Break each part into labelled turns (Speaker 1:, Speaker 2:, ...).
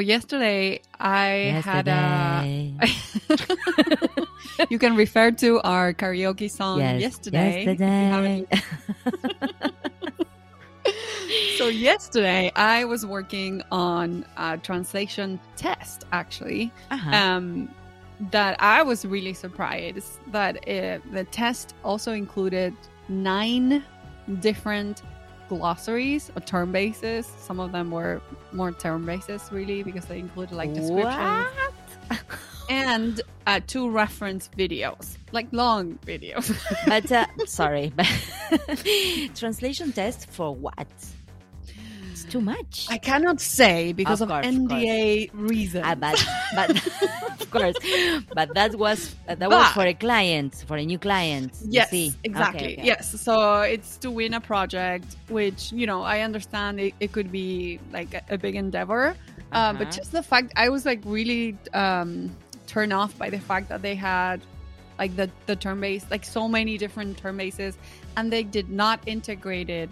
Speaker 1: Yesterday I had a. You can refer to our karaoke song
Speaker 2: Yes,
Speaker 1: yesterday. if you haven't
Speaker 2: yesterday.
Speaker 1: so yesterday I was working on a translation test actually.
Speaker 2: Uh-huh.
Speaker 1: Um, that I was really surprised that uh the test also included nine different glossaries or term bases. Some of them were more term bases really because they included like descriptions and uh, two reference videos, like long videos.
Speaker 2: but uh, sorry, but translation test for what? Too much.
Speaker 1: I cannot say because
Speaker 2: Of
Speaker 1: of,
Speaker 2: course, of
Speaker 1: NDA reasons.
Speaker 2: Ah, but but of course, but that was uh, that was for a client, for a new client.
Speaker 1: Yes,
Speaker 2: see.
Speaker 1: exactly.
Speaker 2: Okay, okay.
Speaker 1: Yes. So it's to win a project, which, you know, I understand it, it could be like a, a big endeavor. Uh, but
Speaker 2: Uh-huh.
Speaker 1: just the fact, I was like really um, turned off by the fact that they had like the, the term base, like so many different term bases, and they did not integrate it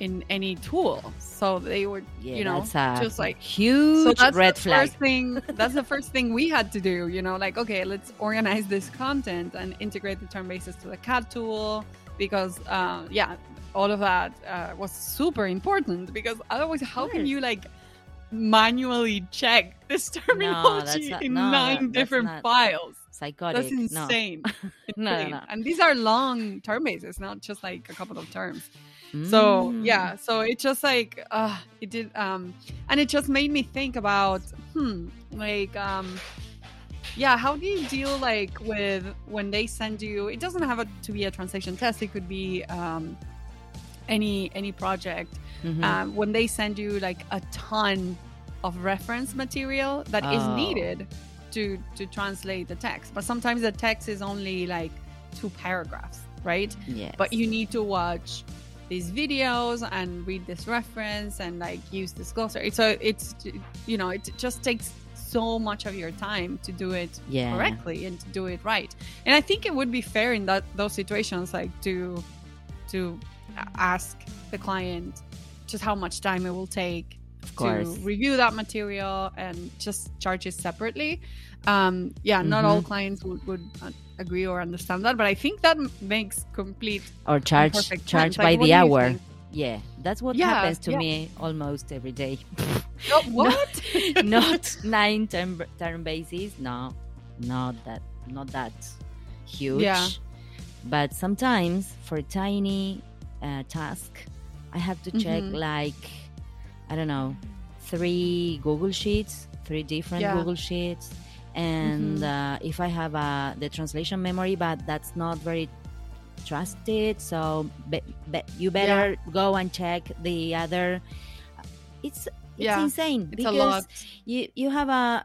Speaker 1: in any tool. So they were,
Speaker 2: Yeah,
Speaker 1: you know, just like
Speaker 2: huge
Speaker 1: so that's
Speaker 2: red
Speaker 1: the
Speaker 2: flag.
Speaker 1: First thing, that's the first thing we had to do. You know, like okay, let's organize this content and integrate the term bases to the CAT tool because, uh, yeah, all of that uh, was super important. Because otherwise, how can you like manually check this terminology
Speaker 2: not-
Speaker 1: in
Speaker 2: no,
Speaker 1: nine different
Speaker 2: not-
Speaker 1: files?
Speaker 2: Psychotic.
Speaker 1: That's
Speaker 2: no.
Speaker 1: insane.
Speaker 2: No, no, no.
Speaker 1: And these are long term bases, not just like a couple of terms. So
Speaker 2: Mm.
Speaker 1: yeah, so it just like uh it did um and it just made me think about hmm like um yeah, how do you deal like with when they send you it doesn't have a, to be a translation test, it could be um any any project.
Speaker 2: Mhm.
Speaker 1: Um when they send you like a ton of reference material that is
Speaker 2: Oh.
Speaker 1: needed to to translate the text. But sometimes the text is only like two paragraphs, right?
Speaker 2: Yes.
Speaker 1: but you need to watch these videos and read this reference and like use this glossary so it's you know it just takes so much of your time to do it
Speaker 2: Yeah.
Speaker 1: correctly and to do it right and i think it would be fair in that those situations like to to ask the client just how much time it will take to review that material and just charge it separately. Um, yeah, not all
Speaker 2: Mhm.
Speaker 1: clients would, would uh, agree or understand that, but I think that makes complete
Speaker 2: or charge charge by the hour.
Speaker 1: think?
Speaker 2: Yeah, that's what
Speaker 1: Yeah,
Speaker 2: happens to
Speaker 1: yeah.
Speaker 2: me almost every day.
Speaker 1: Oh, what?
Speaker 2: not nine term term bases. No, not that not that huge.
Speaker 1: Yeah.
Speaker 2: But sometimes for tiny uh, task, I have to check
Speaker 1: Mhm.
Speaker 2: like I don't know three Google sheets, three different
Speaker 1: Yeah.
Speaker 2: Google sheets, and
Speaker 1: Mhm.
Speaker 2: uh, if I have uh, the translation memory, but that's not very trusted, so be, be, you better go and check the other. It's it's
Speaker 1: Yeah,
Speaker 2: insane
Speaker 1: It's
Speaker 2: because you you have a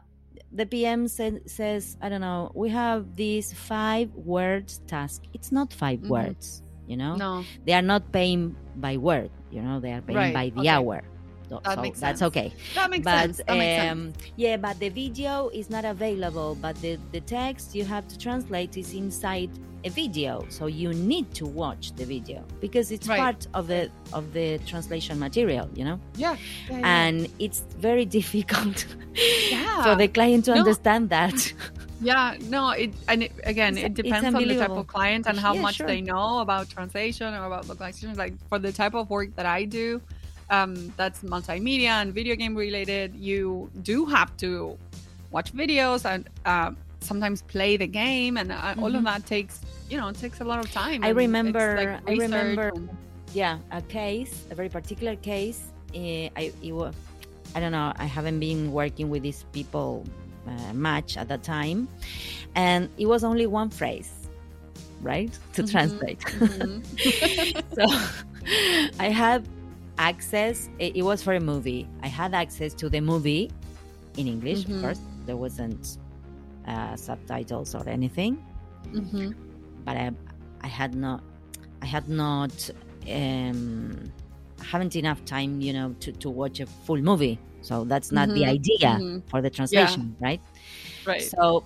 Speaker 2: the PM sa- says I don't know we have this five words task. It's not 5
Speaker 1: Mhm.
Speaker 2: words, you know.
Speaker 1: No,
Speaker 2: They are not paying by word, you know. They are paying
Speaker 1: Right,
Speaker 2: by the
Speaker 1: okay.
Speaker 2: hour. So,
Speaker 1: That
Speaker 2: so that's okay.
Speaker 1: that makes
Speaker 2: but
Speaker 1: sense. That makes sense.
Speaker 2: um, yeah, but the video is not available. But the the text you have to translate is inside a video, so you need to watch the video because it's
Speaker 1: Right.
Speaker 2: part of the of the translation material, you know
Speaker 1: Yeah, yeah, yeah.
Speaker 2: and it's very difficult
Speaker 1: Yeah.
Speaker 2: for the client to
Speaker 1: No.
Speaker 2: understand that.
Speaker 1: Yeah, no, it and it, again,
Speaker 2: It's-
Speaker 1: it depends on the type of client and how
Speaker 2: Yeah,
Speaker 1: much
Speaker 2: sure.
Speaker 1: they know about translation or about localization. Like for the type of work that I do, um, that's multimedia and video game related. You do have to watch videos and uh, sometimes play the game, and uh, all of
Speaker 2: Mhm.
Speaker 1: that takes you know it takes a lot of time.
Speaker 2: I remember-
Speaker 1: like,
Speaker 2: I remember
Speaker 1: and-
Speaker 2: yeah, a case, a very particular case. Uh, I it was I don't know. I haven't been working with these people uh, much at that time, and it was only one phrase, right, to
Speaker 1: Mhm,
Speaker 2: translate.
Speaker 1: mhm.
Speaker 2: so I had access. It, it was for a movie. I had access to the movie in English,
Speaker 1: Mhm.
Speaker 2: of course. There wasn't uh, subtitles or anything,
Speaker 1: Mhm.
Speaker 2: but I, I had not, I had not, um, I haven't enough time, you know, to, to watch a full movie. So that's not the
Speaker 1: Mhm,
Speaker 2: idea
Speaker 1: mhm.
Speaker 2: for the translation, right?
Speaker 1: Right.
Speaker 2: So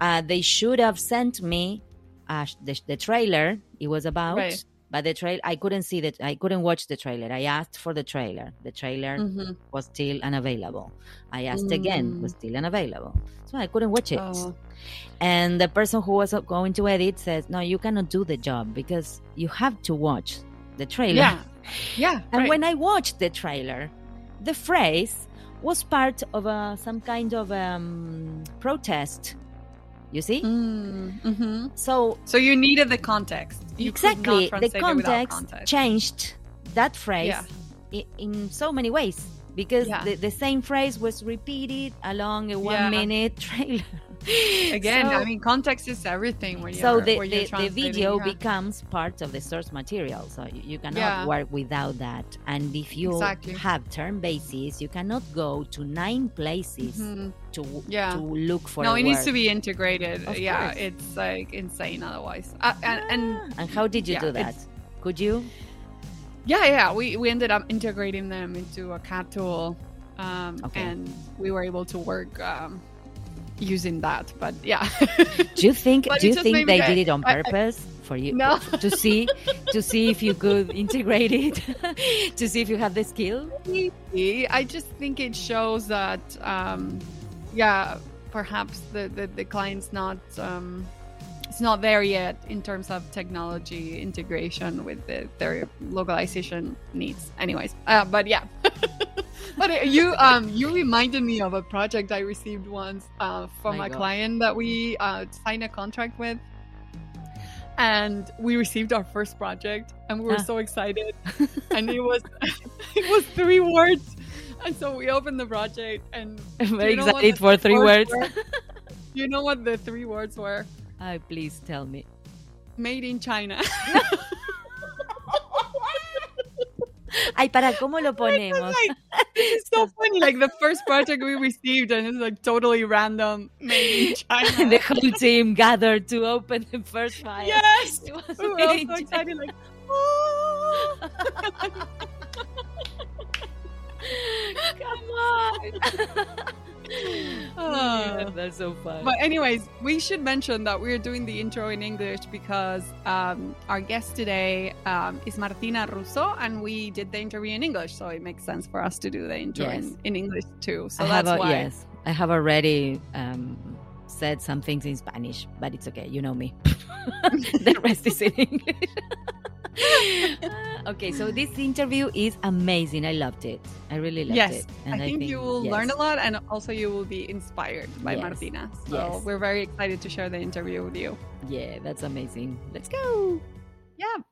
Speaker 2: uh, they should have sent me uh, the, the trailer. It was about
Speaker 1: Right.
Speaker 2: but the trail I couldn't see that I couldn't watch the trailer. I asked for the trailer. The trailer
Speaker 1: Mhm.
Speaker 2: was still unavailable. I asked again,
Speaker 1: Mm.
Speaker 2: was still unavailable. So I couldn't watch it.
Speaker 1: Oh.
Speaker 2: And the person who was going to edit says, "No, you cannot do the job because you have to watch the trailer."
Speaker 1: Yeah. Yeah.
Speaker 2: And
Speaker 1: right.
Speaker 2: when I watched the trailer, the phrase was part of a, some kind of um, protest. You see?
Speaker 1: Mm, mhm.
Speaker 2: So
Speaker 1: So you needed the context. You
Speaker 2: exactly, the context,
Speaker 1: context.
Speaker 2: changed that phrase
Speaker 1: Yeah.
Speaker 2: i- in so many ways because
Speaker 1: Yeah.
Speaker 2: the, the same phrase was repeated along a one
Speaker 1: Yeah.
Speaker 2: minute trailer.
Speaker 1: Again,
Speaker 2: So-
Speaker 1: I mean, context is everything when you're
Speaker 2: so the, the, the video
Speaker 1: yeah.
Speaker 2: becomes part of the source material so you, you cannot
Speaker 1: Yeah.
Speaker 2: work without that and if you
Speaker 1: Exactly.
Speaker 2: have term bases you cannot go to nine places
Speaker 1: Mhm.
Speaker 2: to
Speaker 1: Yeah.
Speaker 2: to look for
Speaker 1: no, it needs to be integrated.
Speaker 2: Of
Speaker 1: yeah,
Speaker 2: course.
Speaker 1: it's like insane otherwise. Uh, and, and
Speaker 2: Ah, and how did you do that could you
Speaker 1: yeah, yeah, we, we ended up integrating them into a CAT tool, um,
Speaker 2: Okay.
Speaker 1: and we were able to work um, using that. But yeah,
Speaker 2: do you think do you think they did it on
Speaker 1: I- I-
Speaker 2: purpose for you
Speaker 1: No.
Speaker 2: to see to see if you could integrate it to see if you have the skill
Speaker 1: I just think it shows that, um, yeah, perhaps the, the, the client's not um, it's not there yet in terms of technology integration with the, their localization needs. Anyways, uh, but yeah. But uh, you um you reminded me of a project I received once uh, from
Speaker 2: My
Speaker 1: a
Speaker 2: God.
Speaker 1: client that we uh, signed a contract with. And we received our first project, and we were
Speaker 2: Ah.
Speaker 1: so excited and it was it was three words and so we opened the project and
Speaker 2: very excited for three words
Speaker 1: were? you know what the three words were
Speaker 2: Ah, please tell me
Speaker 1: made in china
Speaker 2: ay para cómo lo ponemos
Speaker 1: like, it's so funny like the first project we received and it's like totally random made in china
Speaker 2: the whole team gathered to open the first file.
Speaker 1: yes
Speaker 2: It was
Speaker 1: we were all so excited like oh.
Speaker 2: Come on.
Speaker 1: Oh.
Speaker 2: that's so fun.
Speaker 1: But anyways, we should mention that we're doing the intro in English because um, our guest today um, is Martina Russo, and we did the interview in English, so it makes sense for us to do the intro
Speaker 2: Yes.
Speaker 1: in, in English too. So
Speaker 2: I
Speaker 1: that's
Speaker 2: a,
Speaker 1: why.
Speaker 2: yes, I have already um, said some things in Spanish, but it's okay. You know me. the rest is in English. okay, so this interview is amazing. I loved it. I really loved it.
Speaker 1: Yes,
Speaker 2: it.
Speaker 1: I think, you will
Speaker 2: yes.
Speaker 1: learn a lot, and also you will be inspired by
Speaker 2: Yes.
Speaker 1: Martina. So
Speaker 2: Yes.
Speaker 1: we're very excited to share the interview with you.
Speaker 2: Yeah, that's amazing. Let's go.
Speaker 1: Yeah.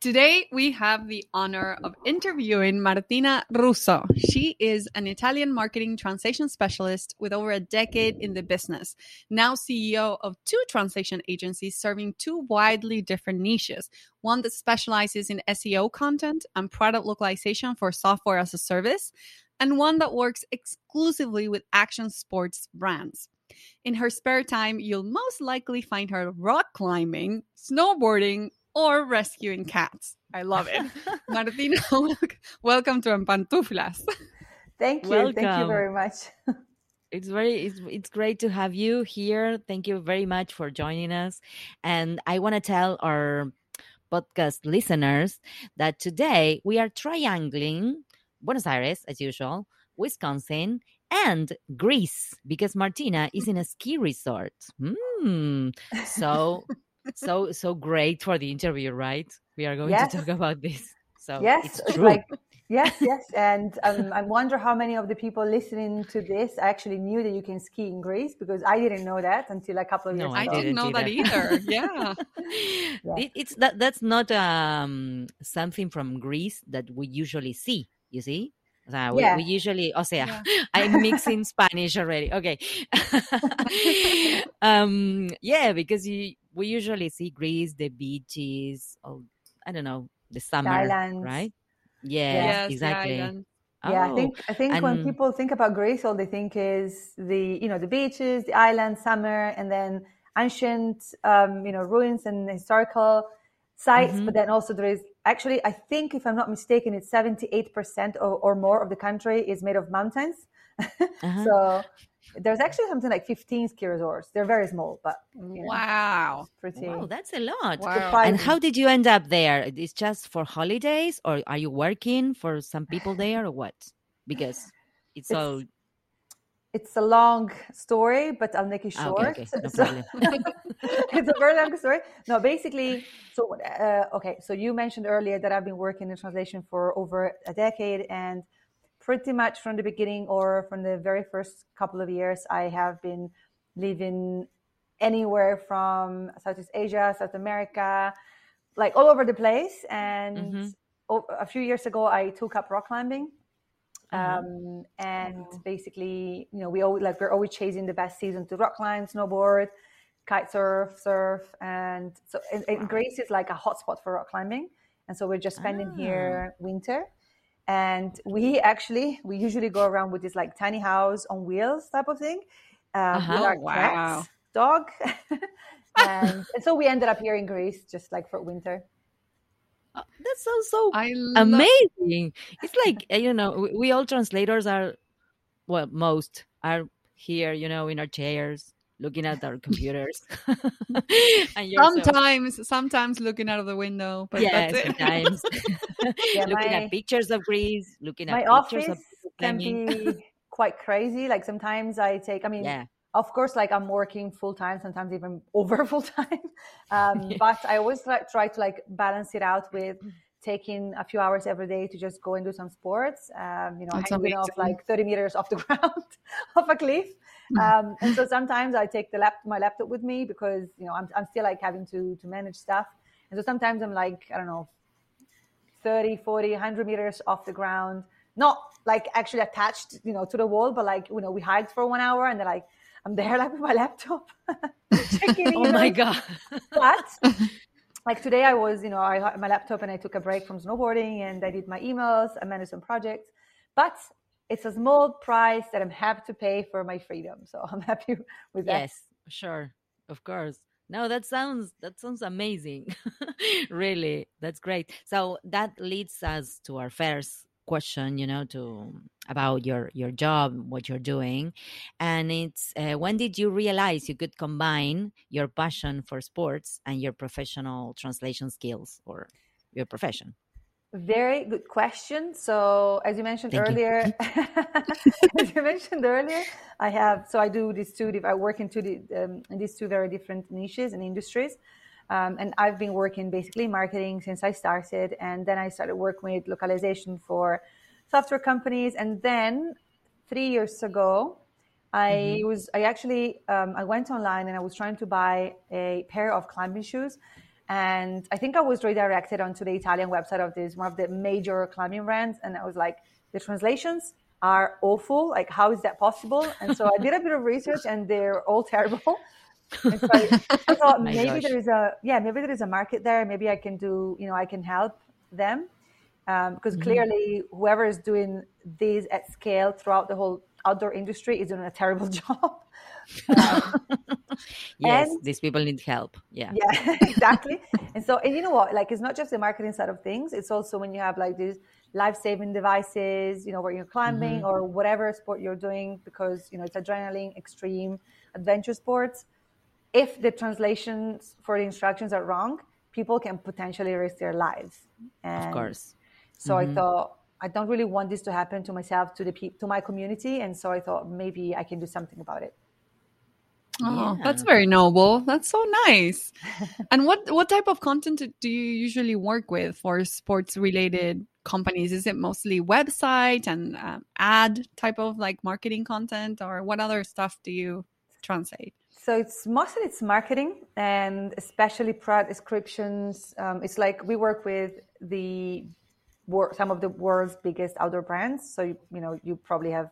Speaker 1: Today, we have the honor of interviewing Martina Russo. She is an Italian marketing translation specialist with over a decade in the business, now CEO of two translation agencies serving two widely different niches one that specializes in SEO content and product localization for software as a service, and one that works exclusively with action sports brands. In her spare time, you'll most likely find her rock climbing, snowboarding, or rescuing cats. I love it. Martina, welcome to Empantuflas.
Speaker 3: Thank you. Thank you very much.
Speaker 2: It's very it's, it's great to have you here. Thank you very much for joining us. And I want to tell our podcast listeners that today we are triangling Buenos Aires as usual, Wisconsin, and Greece because Martina is in a ski resort. Hmm. So so so great for the interview, right? We are going
Speaker 3: Yes.
Speaker 2: to talk about this. So
Speaker 3: yes,
Speaker 2: it's
Speaker 3: it's
Speaker 2: true.
Speaker 3: like yes, yes, and um, I wonder how many of the people listening to this actually knew that you can ski in Greece because I didn't know that until a couple of years.
Speaker 2: No,
Speaker 3: years
Speaker 1: I didn't know that
Speaker 2: either.
Speaker 1: either. Yeah.
Speaker 3: Yeah.
Speaker 2: It, it's that that's not um something from Greece that we usually see. You see, Uh, we,
Speaker 3: Yeah.
Speaker 2: we usually. O sea,
Speaker 1: Yeah.
Speaker 2: I'm mixing Spanish already. Okay. um. Yeah, because you, we usually see Greece, the beaches. Oh, I don't know, the summer,
Speaker 3: islands.
Speaker 2: right? Yes,
Speaker 1: yes,
Speaker 2: exactly.
Speaker 1: island.
Speaker 3: Yeah, I
Speaker 2: Oh,
Speaker 3: think I think when people think about Greece, all they think is the you know the beaches, the island, summer, and then ancient um, you know ruins and historical sites.
Speaker 2: Mhm.
Speaker 3: But then also there is actually I think if I'm not mistaken, it's 78 percent or, or more of the country is made of mountains.
Speaker 2: uh-huh.
Speaker 3: So there's actually something like 15 ski resorts. They're very small, but you know,
Speaker 1: Wow.
Speaker 3: pretty.
Speaker 2: Wow, that's a lot.
Speaker 1: Wow.
Speaker 2: And how did you end up there? It's just for holidays, or are you working for some people there, or what? Because it's,
Speaker 3: It's
Speaker 2: all
Speaker 3: It's a long story, but I'll make it
Speaker 2: Ah,
Speaker 3: short.
Speaker 2: okay, okay, no
Speaker 3: So- it's a very long story. No, basically, so uh, okay. So you mentioned earlier that I've been working in translation for over a decade, and pretty much from the beginning or from the very first couple of years, I have been living anywhere from Southeast Asia, South America, like all over the place. And
Speaker 2: Mhm.
Speaker 3: o- a few years ago, I took up rock climbing.
Speaker 2: Uh-huh.
Speaker 3: Um, and
Speaker 1: Wow.
Speaker 3: basically, you know, we always like we're always chasing the best season to rock climb, snowboard, kite surf, surf, and so and, and Greece is like a hotspot for rock climbing, and so we're just spending
Speaker 2: Ah.
Speaker 3: here winter. And we actually we usually go around with this like tiny house on wheels type of thing um,
Speaker 2: Uh-huh.
Speaker 3: with our
Speaker 1: Wow.
Speaker 3: cats, dog, and, and so we ended up here in Greece just like for winter.
Speaker 2: Oh, that sounds so
Speaker 1: I love
Speaker 2: amazing. It's like uh, you know, we, we all translators are, well, most are here, you know, in our chairs, looking at our computers. and so-
Speaker 1: sometimes sometimes looking out of the window, but
Speaker 2: yeah,
Speaker 1: that's
Speaker 2: sometimes
Speaker 3: Yeah,
Speaker 2: looking
Speaker 3: my-
Speaker 2: at pictures of Greece, looking at
Speaker 3: My
Speaker 2: pictures
Speaker 3: office
Speaker 2: of
Speaker 3: can be quite crazy. Like sometimes I take, I mean,
Speaker 2: yeah,
Speaker 3: of course, like I'm working full time, sometimes even over full time. Um,
Speaker 2: Yeah.
Speaker 3: But I always try, try to like balance it out with taking a few hours every day to just go and do some sports. Um, you know,
Speaker 1: That's
Speaker 3: hanging off like 30 meters off the ground off a cliff. Um, and so sometimes I take the lap, my laptop with me because you know I'm, I'm still like having to to manage stuff. And so sometimes I'm like I don't know 30, 40, 100 meters off the ground, not like actually attached, you know, to the wall, but like, you know, we hiked for one hour and then like, I'm there like with my laptop checking
Speaker 2: Oh my god!
Speaker 3: But like today I was, you know, I had my laptop and I took a break from snowboarding and I did my emails, I managed some projects, but it's a small price that I'm happy to pay for my freedom. So I'm happy with that.
Speaker 2: yes, sure, of course. No, that sounds that sounds amazing. really, that's great. So that leads us to our first question. You know, to about your your job, what you're doing, and it's uh, when did you realize you could combine your passion for sports and your professional translation skills or your profession?
Speaker 3: Very good question. So, as you mentioned
Speaker 2: Thank you.
Speaker 3: earlier, as you mentioned earlier, I have so I do these two. I work in two um, in these two very different niches and industries, um, and I've been working basically marketing since I started, and then I started working with localization for software companies, and then three years ago, I was I actually um, I went online and I was trying to buy a pair of climbing shoes, and I think I was redirected onto the Italian website of this one of the major climbing brands, and I was like, the translations are awful. Like, how is that possible? And so I did a bit of research, and they're all terrible. And so I, I thought maybe
Speaker 2: gosh.
Speaker 3: there is a yeah maybe there is a market there. Maybe I can do you know I can help them um, because clearly whoever is doing these at scale throughout the whole outdoor industry is doing a terrible job.
Speaker 2: Um, yes,
Speaker 3: And-
Speaker 2: these people need help. Yeah.
Speaker 3: yeah exactly and so and you know what like it's not just the marketing side of things it's also when you have like these life-saving devices you know where you're climbing mm-hmm. or whatever sport you're doing because you know it's adrenaline extreme adventure sports if the translations for the instructions are wrong people can potentially risk their lives and
Speaker 2: Of course.
Speaker 3: so i mm-hmm. thought i don't really want this to happen to myself to the pe- to my community and so i thought maybe i can do something about it
Speaker 1: Oh,
Speaker 2: Yeah.
Speaker 1: that's very noble. That's so nice. and what what type of content do you usually work with for sports related companies? Is it mostly website and um, ad type of like marketing content, or what other stuff do you translate?
Speaker 3: So it's mostly it's marketing and especially product descriptions. Um, it's like we work with the wor- some of the world's biggest outdoor brands. So you, you know you probably have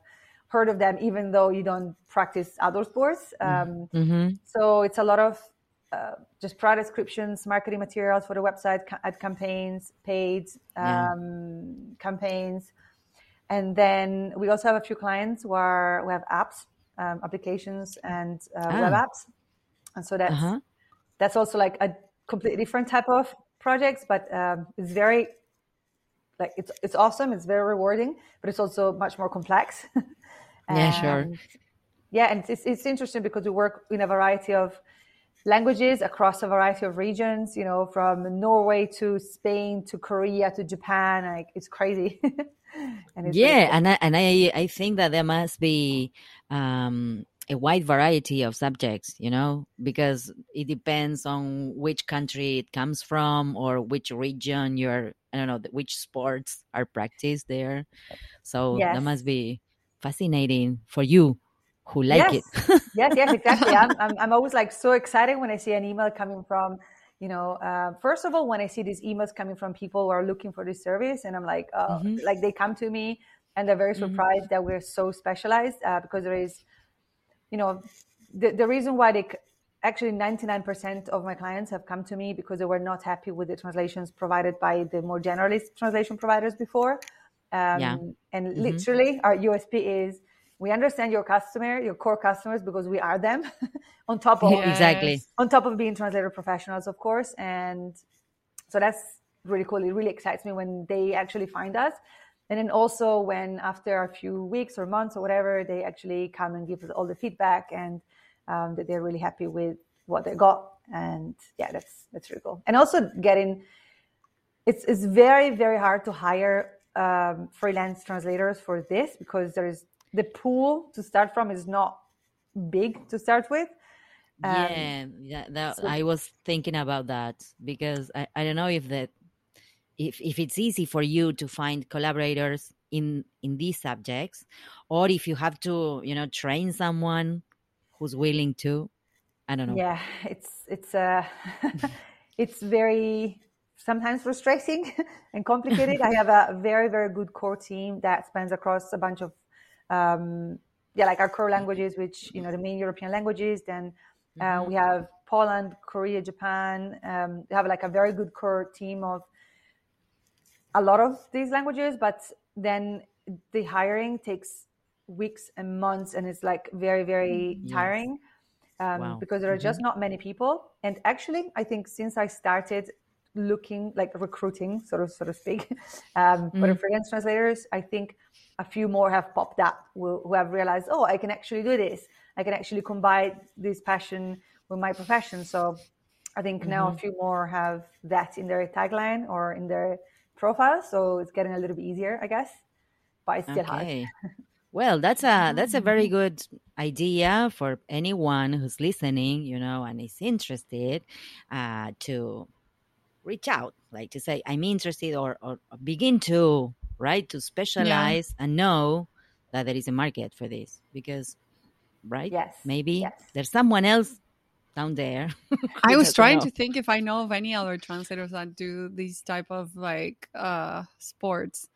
Speaker 3: heard of them, even though you don't practice outdoor sports. Um,
Speaker 2: hmm
Speaker 3: so it's a lot of uh, just product descriptions, marketing materials for the website, ca- ad campaigns, paid
Speaker 2: Yeah.
Speaker 3: um, campaigns, and then we also have a few clients who are who have apps, um, applications, and uh, web
Speaker 2: Ah.
Speaker 3: apps, and so that's
Speaker 2: Uh-huh.
Speaker 3: that's also like a completely different type of projects, but um, it's very like it's it's awesome. It's very rewarding, but it's also much more complex.
Speaker 2: Yeah, sure.
Speaker 3: And yeah, and it's it's interesting because we work in a variety of languages across a variety of regions. You know, from Norway to Spain to Korea to Japan. Like it's crazy.
Speaker 2: and it's yeah, and I, and I I think that there must be um, a wide variety of subjects, you know, because it depends on which country it comes from or which region you're, I don't know, which sports are practiced there. So yes. that must be fascinating for you who like
Speaker 3: yes.
Speaker 2: it.
Speaker 3: yes, yes, exactly. I'm, I'm, I'm, always like so excited when I see an email coming from, you know, uh, first of all, when I see these emails coming from people who are looking for this service, and I'm like, uh, mm-hmm. like they come to me and they're very mm-hmm. surprised mm-hmm. that we're so specialized uh, because there is you know, the, the reason why they actually 99% of my clients have come to me because they were not happy with the translations provided by the more generalist translation providers before. Um, yeah. And mm-hmm. literally, our USP is we understand your customer, your core customers, because we are them. on top of
Speaker 2: yes. exactly
Speaker 3: on top of being translator professionals, of course. And so that's really cool. It really excites me when they actually find us and then also when after a few weeks or months or whatever they actually come and give us all the feedback and um, that they're really happy with what they got. And yeah that's that's really cool. And also getting it's it's very very hard to hire um, freelance translators for this because there's the pool to start from is not big to start with.
Speaker 2: Um, yeah, that, that so, I was thinking about that because I, I don't know if that if, if it's easy for you to find collaborators in in these subjects or if you have to you know train someone who's willing to i don't know.
Speaker 3: Yeah it's it's uh it's very sometimes frustrating and complicated. I have a very very good core team that spans across a bunch of um yeah like our core languages which you know the main european languages. Then uh, mm-hmm. we have poland korea japan um, we have like a very good core team of a lot of these languages, but then the hiring takes weeks and months and it's like very, very mm, tiring um, wow. because there are mm-hmm. just not many people. And actually, I think since I started looking like recruiting, sort of, so to speak, um, mm. for freelance translators, I think a few more have popped up who, who have realized, oh, I can actually do this. I can actually combine this passion with my profession. So I think mm-hmm. now a mm-hmm. few more have that in their tagline or in their profile, so it's getting a little bit easier, I guess. But it's still okay. hard.
Speaker 2: well, that's a that's a very good idea for anyone who's listening, you know, and is interested uh, to reach out, like to say, I'm interested, or or begin to right to specialize yeah. and know that there is a market for this because right
Speaker 3: yes
Speaker 2: maybe
Speaker 3: yes.
Speaker 2: there's someone else down there.
Speaker 1: I was trying know. to think if I know of any other translators that do these type of like uh sports.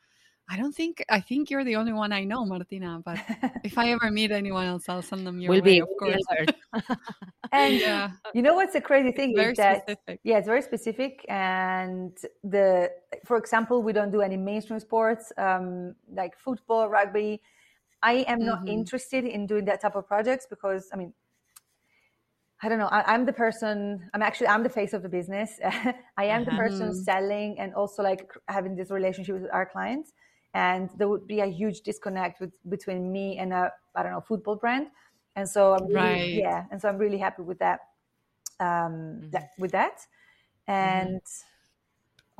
Speaker 1: I don't think I think you're the only one I know, Martina. But if I ever meet anyone else, I'll send them your we'll way, be, of course.
Speaker 3: and yeah. you know what's the crazy thing is that specific. yeah, it's very specific. And the for example, we don't do any mainstream sports um, like football, rugby. I am not mm-hmm. interested in doing that type of projects because I mean I don't know. I, am the person. I'm actually I'm the face of the business. I am uh-huh. the person mm-hmm. selling and also like having this relationship with our clients. And there would be a huge disconnect with between me and a I don't know football brand. And so I'm really, right. yeah. And so I'm really happy with that. Um, mm-hmm. that, with that. Mm-hmm. And mm-hmm.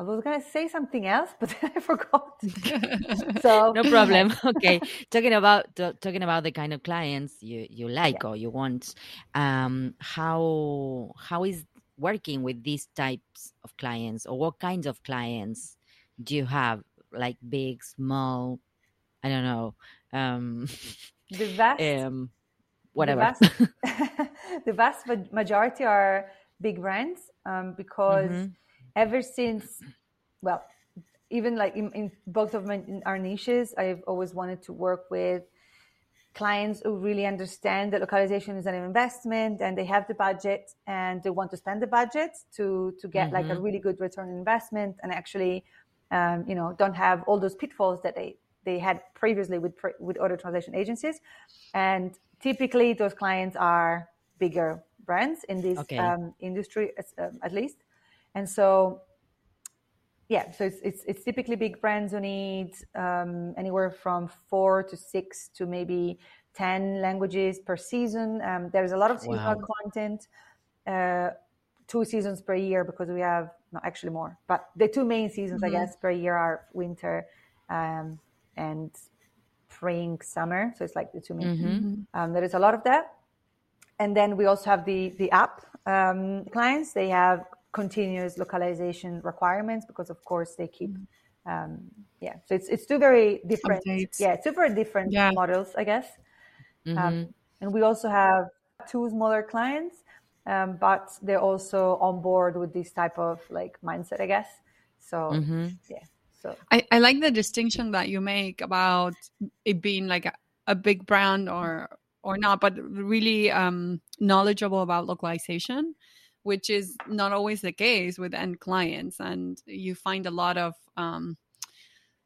Speaker 3: I was gonna say something else, but then I forgot.
Speaker 2: so no problem. Okay, talking about talking about the kind of clients you you like yeah. or you want. Um, how how is working with these types of clients, or what kinds of clients do you have? Like big, small. I don't know. Um,
Speaker 3: the vast.
Speaker 2: Um, whatever.
Speaker 3: The vast, the vast majority are big brands um, because. Mm-hmm ever since, well, even like in, in both of my, our niches, I've always wanted to work with clients who really understand that localization is an investment and they have the budget and they want to spend the budget to to get mm-hmm. like a mm-hmm. really good return on investment and actually um, you know don't have all those pitfalls that they they had previously with with other translation agencies and typically those clients are bigger brands in this okay. um, industry um, at least and so, yeah, so it's, it's, it's typically big brands who need um, anywhere from four to six to maybe 10 languages per season. Um, there's a lot of seasonal wow. content, uh, two seasons per year because we have, not actually more, but the two main seasons, mm-hmm. I guess, per year are winter um, and spring, summer. So it's like the two main. Mm-hmm. Um, there is a lot of that. And then we also have the, the app um, clients. They have continuous localization requirements because, of course, they keep. Um, yeah, so it's it's two very different. Updates. Yeah, two very different yeah. models, I guess. Um, mm-hmm. and we also have two smaller clients, um, but they're also on board with this type of like mindset, I guess. So mm-hmm. yeah. So
Speaker 1: I, I like the distinction that you make about it being like a, a big brand or or not, but really um, knowledgeable about localization, which is not always the case with end clients, and you find a lot of um,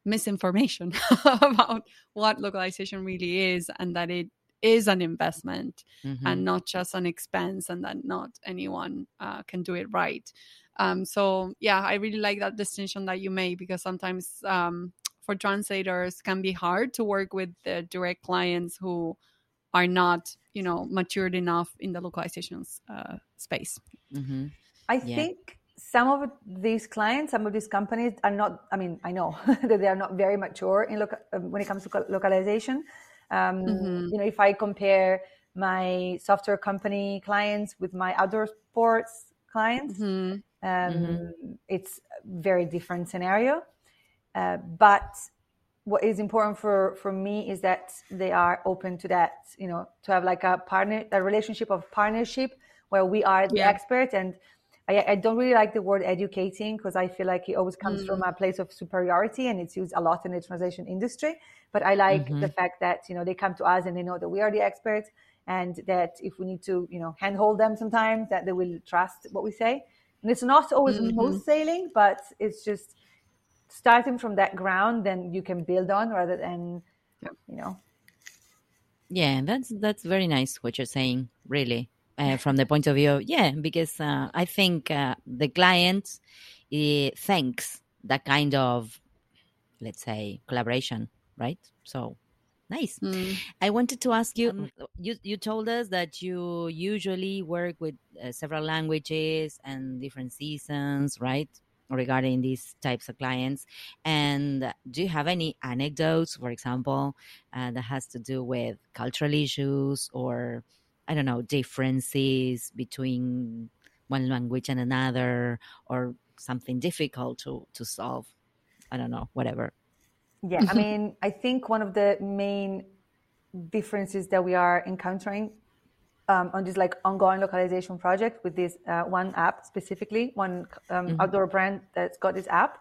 Speaker 1: misinformation about what localization really is, and that it is an investment mm-hmm. and not just an expense, and that not anyone uh, can do it right. Um, so yeah, I really like that distinction that you made because sometimes um, for translators can be hard to work with the direct clients who are not, you know, matured enough in the localizations uh, space.
Speaker 3: Mm-hmm. I yeah. think some of these clients, some of these companies are not. I mean, I know that they are not very mature in local, um, when it comes to localization. Um, mm-hmm. You know, if I compare my software company clients with my outdoor sports clients, mm-hmm. Um, mm-hmm. It's a very different scenario. Uh, but what is important for, for me is that they are open to that, you know, to have like a partner, a relationship of partnership where we are the yeah. expert. And I, I, don't really like the word educating because I feel like it always comes mm. from a place of superiority and it's used a lot in the translation industry. But I like mm-hmm. the fact that, you know, they come to us and they know that we are the experts and that if we need to, you know, handhold them sometimes, that they will trust what we say. And it's not always mm-hmm. wholesaling, but it's just starting from that ground, then you can build on rather than, you know.
Speaker 2: Yeah, that's that's very nice what you're saying, really. Uh, from the point of view, yeah, because uh, I think uh, the client uh, thanks that kind of, let's say, collaboration, right? So Nice. Mm. I wanted to ask you, um, you. You told us that you usually work with uh, several languages and different seasons, right? Regarding these types of clients, and do you have any anecdotes, for example, uh, that has to do with cultural issues or I don't know differences between one language and another, or something difficult to to solve? I don't know, whatever.
Speaker 3: Yeah, I mean, I think one of the main differences that we are encountering um, on this like ongoing localization project with this uh, one app specifically, one um, mm-hmm. outdoor brand that's got this app,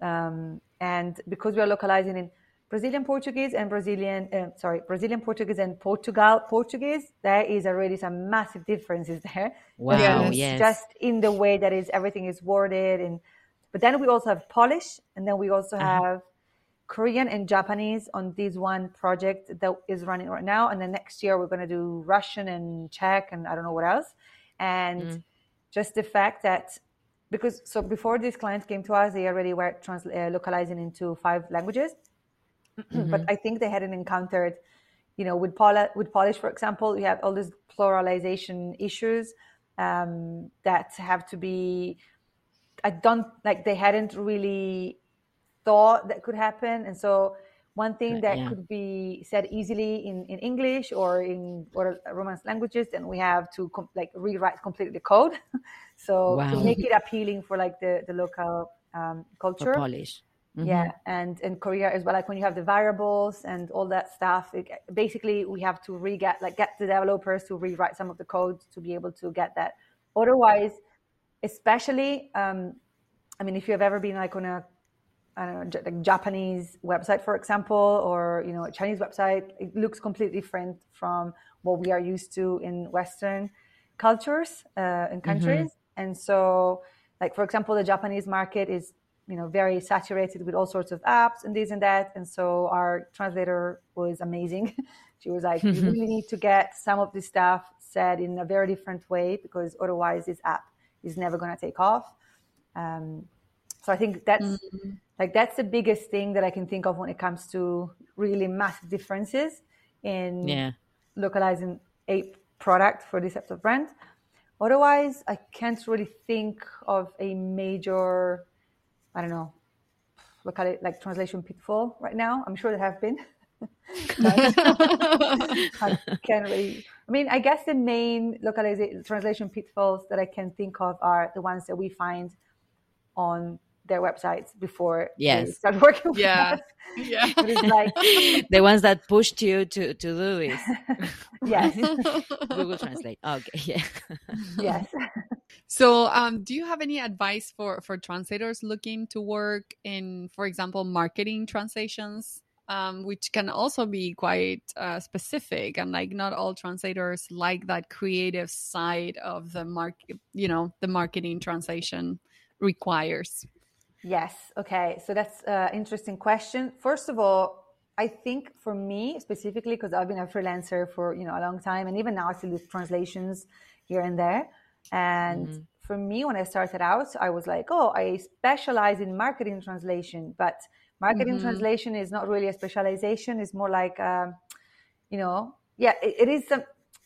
Speaker 3: um, and because we are localizing in Brazilian Portuguese and Brazilian, uh, sorry, Brazilian Portuguese and Portugal Portuguese, there is already some massive differences there.
Speaker 2: Wow, yes.
Speaker 3: Just in the way that is everything is worded, and but then we also have Polish, and then we also uh-huh. have Korean and Japanese on this one project that is running right now. And then next year we're going to do Russian and Czech and I don't know what else. And mm. just the fact that because so before these clients came to us, they already were trans- uh, localizing into five languages. Mm-hmm. but I think they hadn't encountered, you know, with, with Polish, for example, you have all these pluralization issues um, that have to be. I don't like they hadn't really thought that could happen. And so one thing that yeah. could be said easily in, in English or in or Romance languages, then we have to com- like rewrite completely the code. so wow. to make it appealing for like the, the local um, culture.
Speaker 2: For Polish.
Speaker 3: Mm-hmm. Yeah, and in Korea as well, like when you have the variables and all that stuff, it, basically we have to re get like get the developers to rewrite some of the code to be able to get that. Otherwise, especially, um, I mean, if you have ever been like on a I don't know, like Japanese website, for example, or you know, a Chinese website, it looks completely different from what we are used to in Western cultures uh, and mm-hmm. countries. Mm-hmm. And so, like for example, the Japanese market is you know very saturated with all sorts of apps and this and that. And so our translator was amazing. she was like, "You really need to get some of this stuff said in a very different way because otherwise, this app is never going to take off." Um, so I think that's mm-hmm. like that's the biggest thing that I can think of when it comes to really massive differences in
Speaker 2: Yeah.
Speaker 3: localizing a product for this type of brand. Otherwise, I can't really think of a major, I don't know, look at it like translation pitfall right now. I'm sure there have been. I can't really. I mean, I guess the main localization translation pitfalls that I can think of are the ones that we find on their websites before they
Speaker 2: Yes.
Speaker 3: start working with
Speaker 1: Yeah.
Speaker 3: us.
Speaker 1: yeah.
Speaker 3: It's like,
Speaker 2: The ones that pushed you to to do this.
Speaker 3: yes,
Speaker 2: Google Translate. Okay, yeah.
Speaker 3: yes.
Speaker 1: So, um, do you have any advice for for translators looking to work in, for example, marketing translations, um, which can also be quite uh, specific, and like not all translators like that creative side of the market. You know, the marketing translation requires.
Speaker 3: Yes. Okay. So that's an interesting question. First of all, I think for me specifically, because I've been a freelancer for you know a long time, and even now I still do translations here and there. And for me, when I started out, I was like, oh, I specialize in marketing translation, but marketing
Speaker 1: Mhm.
Speaker 3: translation is not really a specialization. It's more like, um, you know, yeah, it, it is some.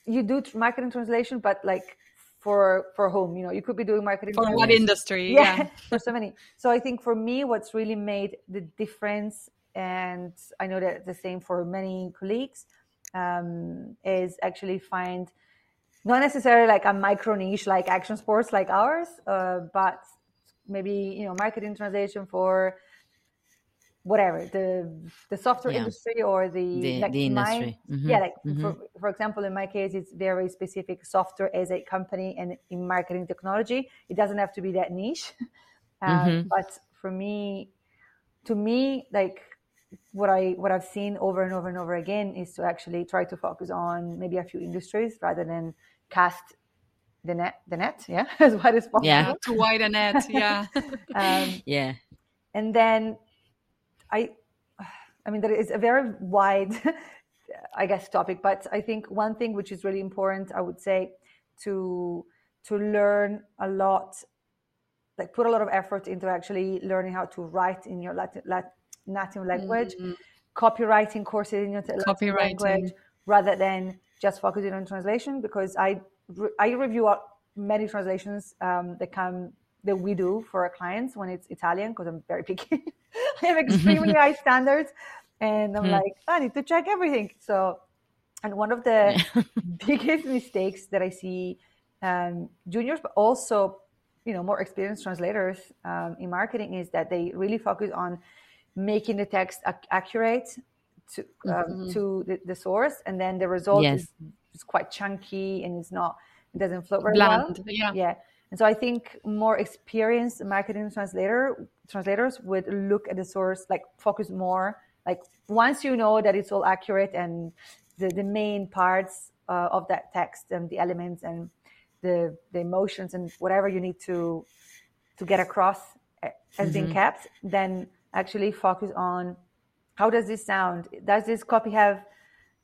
Speaker 3: You do marketing translation, but like for for home, you know, you could be doing marketing
Speaker 1: For what industry?
Speaker 3: yeah,
Speaker 1: Yeah.
Speaker 3: there's so many so i think for me what's really made the difference and i know that the same for many colleagues um, is actually find not necessarily like a micro niche like action sports like ours uh, but maybe you know marketing translation for whatever the the software
Speaker 2: Yeah.
Speaker 3: industry or the
Speaker 2: The,
Speaker 3: like
Speaker 2: the
Speaker 3: my-
Speaker 2: industry. Mhm,
Speaker 3: yeah like
Speaker 2: mhm.
Speaker 3: for, for example in my case it's very specific software as a company and in marketing technology it doesn't have to be that niche um,
Speaker 2: Mhm.
Speaker 3: but for me to me like what i what i've seen over and over and over again is to actually try to focus on maybe a few industries rather than cast the net the net yeah as wide as possible
Speaker 2: Yeah.
Speaker 1: to widen net. Yeah.
Speaker 3: um,
Speaker 2: yeah.
Speaker 3: and then i i mean there is a very wide i guess topic but i think one thing which is really important i would say to to learn a lot like put a lot of effort into actually learning how to write in your latin, Lat- native language
Speaker 1: Mhm.
Speaker 3: copywriting courses in your Latin language rather than just focusing on translation because I I review out many translations um, that come that we do for our clients when it's Italian because I'm very picky. I have extremely high standards, and I'm
Speaker 2: Hmm.
Speaker 3: like I need to check everything. So, and one of the biggest mistakes that I see um, juniors, but also you know more experienced translators um, in marketing is that they really focus on making the text ac- accurate to um, to the, the source, and then the result
Speaker 2: Yes.
Speaker 3: is, is quite chunky and it's not it doesn't flow very well.
Speaker 1: Yeah.
Speaker 3: Yeah, and so I think more experienced marketing translator translators would look at the source, like focus more. Like once you know that it's all accurate and the, the main parts uh, of that text and the elements and the the emotions and whatever you need to to get across uh, has been kept, then actually focus on how does this sound? Does this copy have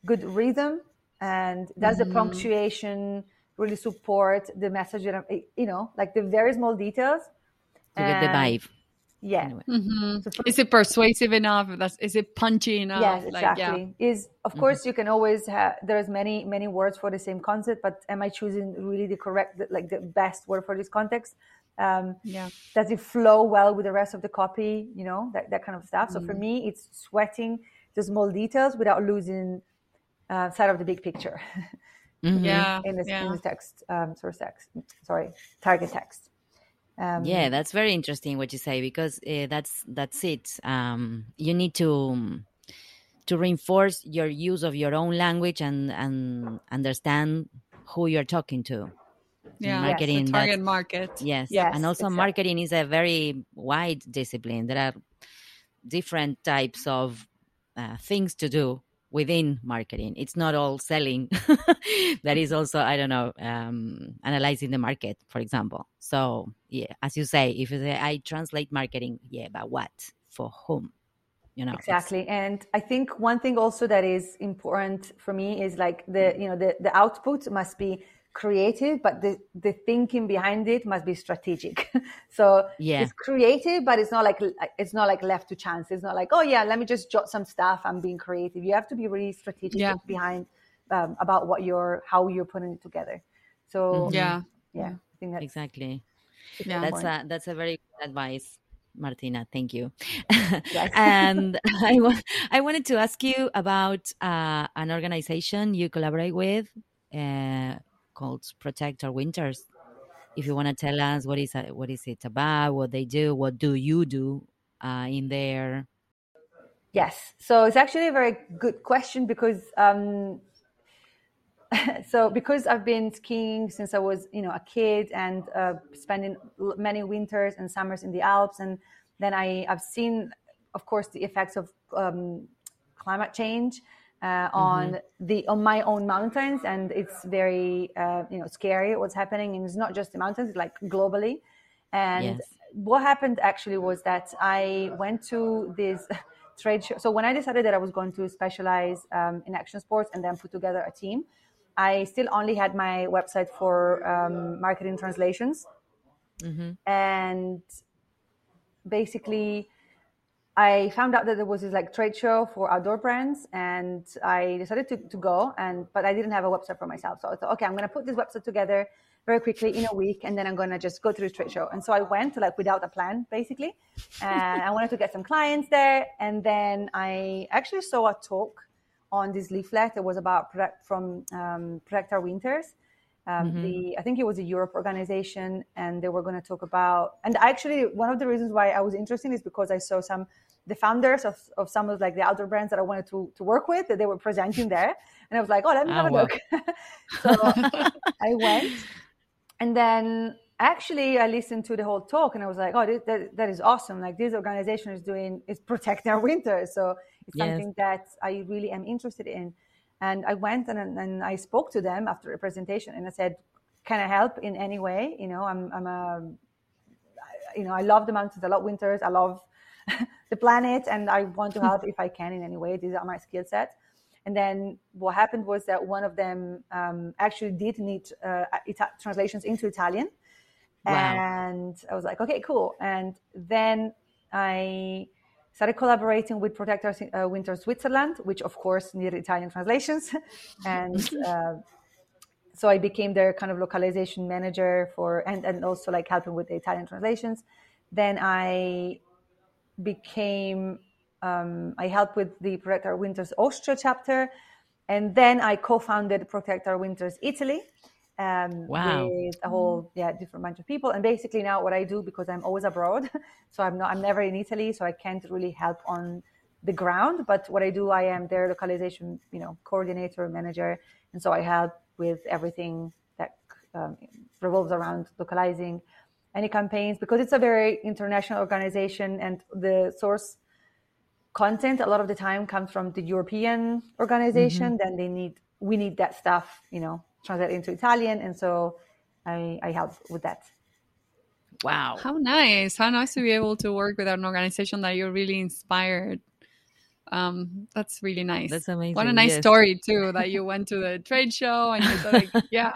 Speaker 3: good rhythm? And does the punctuation really support the message that I'm, you know, like the very small details?
Speaker 2: To get the vibe.
Speaker 3: Yeah.
Speaker 2: Anyway.
Speaker 1: Mhm.
Speaker 3: So for-
Speaker 1: Is it persuasive enough? That's, is it punchy enough?
Speaker 3: yes
Speaker 1: Like,
Speaker 3: exactly is of course you can always have there's many many words for the same concept but am i choosing really the correct like the best word for this context um,
Speaker 1: Yeah.
Speaker 3: does it flow well with the rest of the copy you know that, that kind of stuff so for
Speaker 1: Mm.
Speaker 3: me it's sweating the small details without losing uh, sight of the big picture
Speaker 2: Mhm.
Speaker 1: Yeah.
Speaker 3: in the,
Speaker 1: yeah.
Speaker 3: in the text um, source text sorry target text um,
Speaker 2: yeah that's very interesting what you say because uh, that's that's it um, you need to to reinforce your use of your own language and and understand who you're talking to
Speaker 1: yeah.
Speaker 2: marketing,
Speaker 1: The
Speaker 2: that's-
Speaker 1: target market.
Speaker 2: yes,
Speaker 3: Yes,
Speaker 2: and also
Speaker 3: exactly.
Speaker 2: marketing is a very wide discipline there are different types of uh, things to do within marketing. It's not all selling. That is also i don't know um, analyzing the market for example. So yeah as you say if you say i translate marketing yeah but what? For whom? You know
Speaker 3: exactly. And i think one thing also that is important for me is like the you know the, the output must be creative, but the, the thinking behind it must be strategic. so
Speaker 2: Yeah.
Speaker 3: it's creative, but it's not like it's not like left to chance. It's not like oh yeah, let me just jot some stuff. I'm being creative. You have to be really strategic
Speaker 1: Yeah.
Speaker 3: behind um, about what you're how you're putting it together. So
Speaker 1: Yeah.
Speaker 3: yeah, I think that's
Speaker 2: Exactly.
Speaker 1: Yeah.
Speaker 2: That's
Speaker 3: important.
Speaker 2: a that's a very good advice, Martina. Thank you.
Speaker 3: Yes.
Speaker 2: and I wa- I wanted to ask you about uh, an organization you collaborate with uh, called Protect Our Winters. If you want to tell us what is what is it about, what they do, what do you do uh, in there?
Speaker 3: Yes. So it's actually a very good question because um, so because I've been skiing since I was you know a kid and uh, spending many winters and summers in the Alps, and then I I've seen, of course, the effects of um, climate change uh, on the on my own mountains, and it's very uh, you know scary what's happening, and it's not just the mountains, like globally, and
Speaker 2: Yes.
Speaker 3: what happened actually was that I went to this trade show. So when I decided that I was going to specialize um, in action sports and then put together a team, I still only had my website for um, marketing translations,
Speaker 2: hmm
Speaker 3: and basically. I found out that there was this like trade show for outdoor brands, and I decided to, to go. And but I didn't have a website for myself, so I thought, okay, I'm going to put this website together very quickly in a week, and then I'm going to just go to the trade show. And so I went like without a plan, basically, and I wanted to get some clients there. And then I actually saw a talk on this leaflet that was about product from um, Protect Our Winters. Um, The I think it was a Europe organization, and they were going to talk about. And actually, one of the reasons why I was interested is because I saw some the founders of, of some of like the outdoor brands that I wanted to, to work with that they were presenting there, and I was like, oh, let me
Speaker 2: Oh,
Speaker 3: have a
Speaker 2: wow.
Speaker 3: look. so I went, and then actually I listened to the whole talk, and I was like, oh, this, that, that is awesome! Like this organization is doing is protecting our winter, so it's
Speaker 2: Yes.
Speaker 3: something that I really am interested in. And I went and, and I spoke to them after a presentation, and I said, "Can I help in any way? You know, I'm I'm a you know, I love the mountains, I love winters, I love the planet, and I want to help if I can in any way. These are my skill sets. And then what happened was that one of them um, actually did need uh, Ita- translations into Italian.
Speaker 2: Wow.
Speaker 3: And I was like, okay, cool. And then I started collaborating with Protect Our Si- uh, Winter Switzerland, which of course needed Italian translations. and uh, so I became their kind of localization manager for, and, and also like helping with the Italian translations. Then I became, um, I helped with the Protect Our Winters Austria chapter. And then I co-founded Protect Our Winters Italy. Um,
Speaker 2: Wow.
Speaker 3: with a whole yeah different bunch of people and basically now what i do because i'm always abroad so i'm not i'm never in italy so i can't really help on the ground but what i do i am their localization you know coordinator manager and so i help with everything that um, revolves around localizing any campaigns because it's a very international organization and the source content a lot of the time comes from the european organization then they need we need that stuff you know translate into italian and so i i help with that
Speaker 2: Wow.
Speaker 1: How nice. How nice to be able to work with an organization that you're really inspired. Um, that's really nice.
Speaker 2: That's amazing.
Speaker 1: What a nice
Speaker 2: yes.
Speaker 1: story too that you went to the trade show and you thought like, yeah,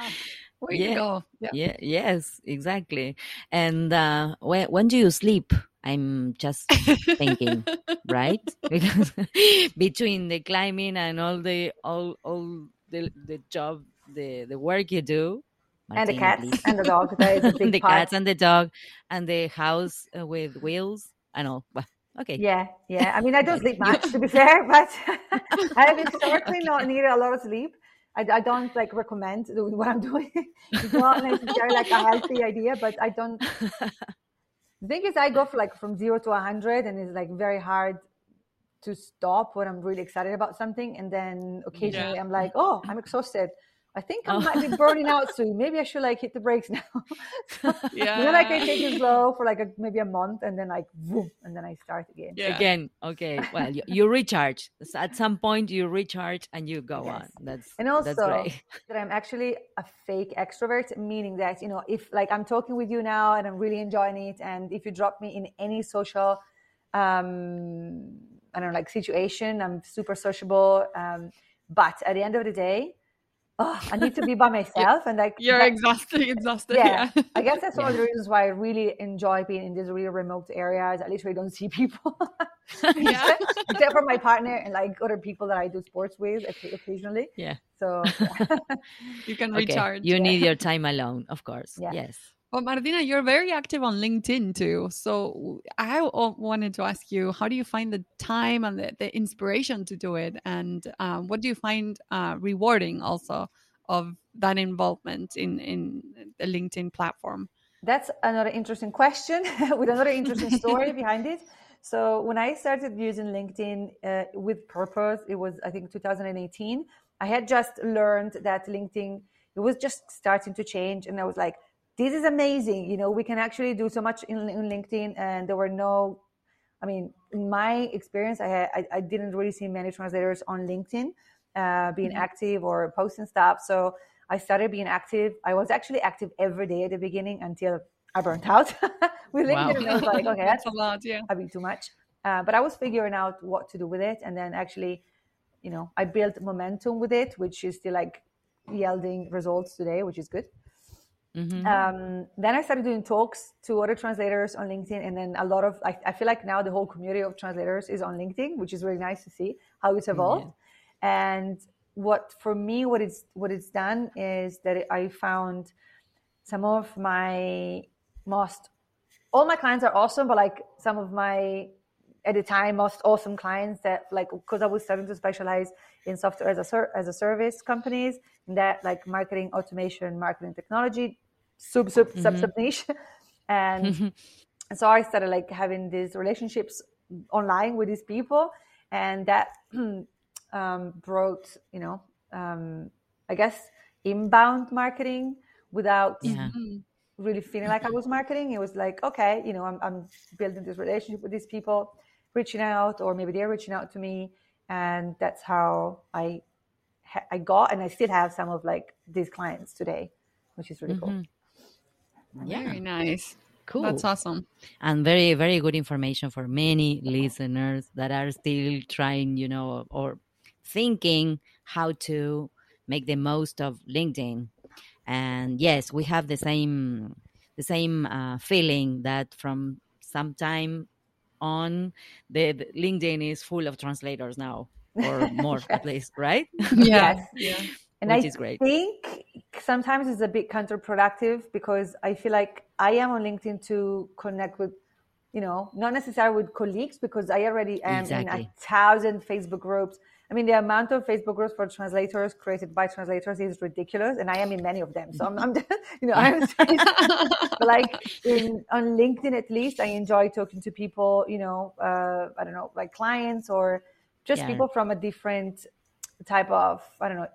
Speaker 1: way
Speaker 2: Yeah.
Speaker 1: to go. Yeah.
Speaker 2: Yeah, yes, exactly. And uh, when when do you sleep? I'm just thinking, right? Because between the climbing and all the all all the the job, the the work you do,
Speaker 3: and the cats
Speaker 2: please.
Speaker 3: and the dog that is a big
Speaker 2: the
Speaker 3: part
Speaker 2: cats and the dog and the house uh, with wheels and all. Okay.
Speaker 3: yeah yeah i mean i don't sleep much to be fair but i've historically not needed a lot of sleep I, I don't like recommend doing what i'm doing. It's not necessarily like a healthy idea but i don't the thing is i go for like from zero to 100 and it's like very hard to stop when i'm really excited about something and then occasionally i'm like oh i'm exhausted i think i
Speaker 2: Oh.
Speaker 3: might be burning out soon maybe i should like hit the brakes now so,
Speaker 1: Yeah.
Speaker 3: then i can take it slow for like a, maybe a month and then like boom and then i start again
Speaker 1: Yeah.
Speaker 2: Again, okay. Well, you, you recharge. So at some point, you recharge and you go
Speaker 3: Yes.
Speaker 2: on. That's
Speaker 3: and
Speaker 2: that's
Speaker 3: also
Speaker 2: great.
Speaker 3: that I'm actually a fake extrovert, meaning that you know, if like I'm talking with you now and I'm really enjoying it, and if you drop me in any social, um, I don't know, like situation, I'm super sociable. Um, but at the end of the day, oh, I need to be by myself and like
Speaker 1: you're
Speaker 3: that-
Speaker 1: exhausted, exhausted.
Speaker 3: Yeah.
Speaker 1: Yeah.
Speaker 3: I guess that's one of the reasons why I really enjoy being in these really remote areas. I literally don't see people.
Speaker 1: Yeah.
Speaker 3: Except for my partner and like other people that I do sports with occasionally.
Speaker 2: Yeah.
Speaker 3: So
Speaker 1: You can
Speaker 2: Okay.
Speaker 1: recharge.
Speaker 2: You need your time alone, of course.
Speaker 3: Yeah.
Speaker 2: Yes.
Speaker 1: Well, Martina, you're very active on LinkedIn too. So I wanted to ask you, how do you find the time and the, the inspiration to do it? And um, what do you find uh, rewarding also of that involvement in, in the LinkedIn platform?
Speaker 3: That's another interesting question with another interesting story behind it. So when I started using LinkedIn uh, with purpose, it was I think 2018. I had just learned that LinkedIn it was just starting to change, and I was like, "This is amazing! You know, we can actually do so much in, in LinkedIn." And there were no, I mean, in my experience, I had I, I didn't really see many translators on LinkedIn uh, being
Speaker 1: Mhm.
Speaker 3: active or posting stuff. So I started being active. I was actually active every day at the beginning until I burnt out with
Speaker 2: Wow.
Speaker 3: LinkedIn. And I was like, okay,
Speaker 1: that's
Speaker 3: that's
Speaker 1: a lot. Yeah.
Speaker 3: bit too much. Uh, but I was figuring out what to do with it. And then actually, you know, I built momentum with it, which is still like yielding results today, which is good.
Speaker 2: Mhm.
Speaker 3: Um, then I started doing talks to other translators on LinkedIn. And then a lot of, I, I feel like now the whole community of translators is on LinkedIn, which is really nice to see how it's evolved. And what for me, what it's what it's done is that I found some of my most all my clients are awesome, but like some of my at the time most awesome clients that like because I was starting to specialize in software as a as a service companies in that like marketing automation, marketing technology, sub sub sub sub niche, and and so I started like having these relationships online with these people, and that um, brought you know um, I guess inbound marketing without
Speaker 2: Yeah.
Speaker 1: Mhm.
Speaker 3: really feeling like I was marketing. It was like okay, you know, I'm, I'm building this relationship with these people, reaching out, or maybe they're reaching out to me, and that's how I I got and I still have some of like these clients today, which is really cool.
Speaker 2: Yeah.
Speaker 1: Very nice.
Speaker 2: Cool.
Speaker 1: That's awesome.
Speaker 2: and very very good information for many listeners that are still trying you know or thinking how to make the most of linkedin and yes we have the same the same uh, feeling that from some time on the, the linkedin is full of translators now or more at least right
Speaker 1: Yeah.
Speaker 3: Yes.
Speaker 1: Yeah.
Speaker 3: And
Speaker 2: Which
Speaker 3: I
Speaker 2: is great.
Speaker 3: think sometimes it's a bit counterproductive because I feel like I am on LinkedIn to connect with, you know, not necessarily with colleagues because I already am in a thousand Facebook groups. I mean, the amount of Facebook groups for translators created by translators is ridiculous, and I am in many of them. So I'm, I'm you know, I'm like in on LinkedIn at least, I enjoy talking to people. You know, uh, I don't know, like clients or just
Speaker 2: Yeah.
Speaker 3: people from a different type of I don't know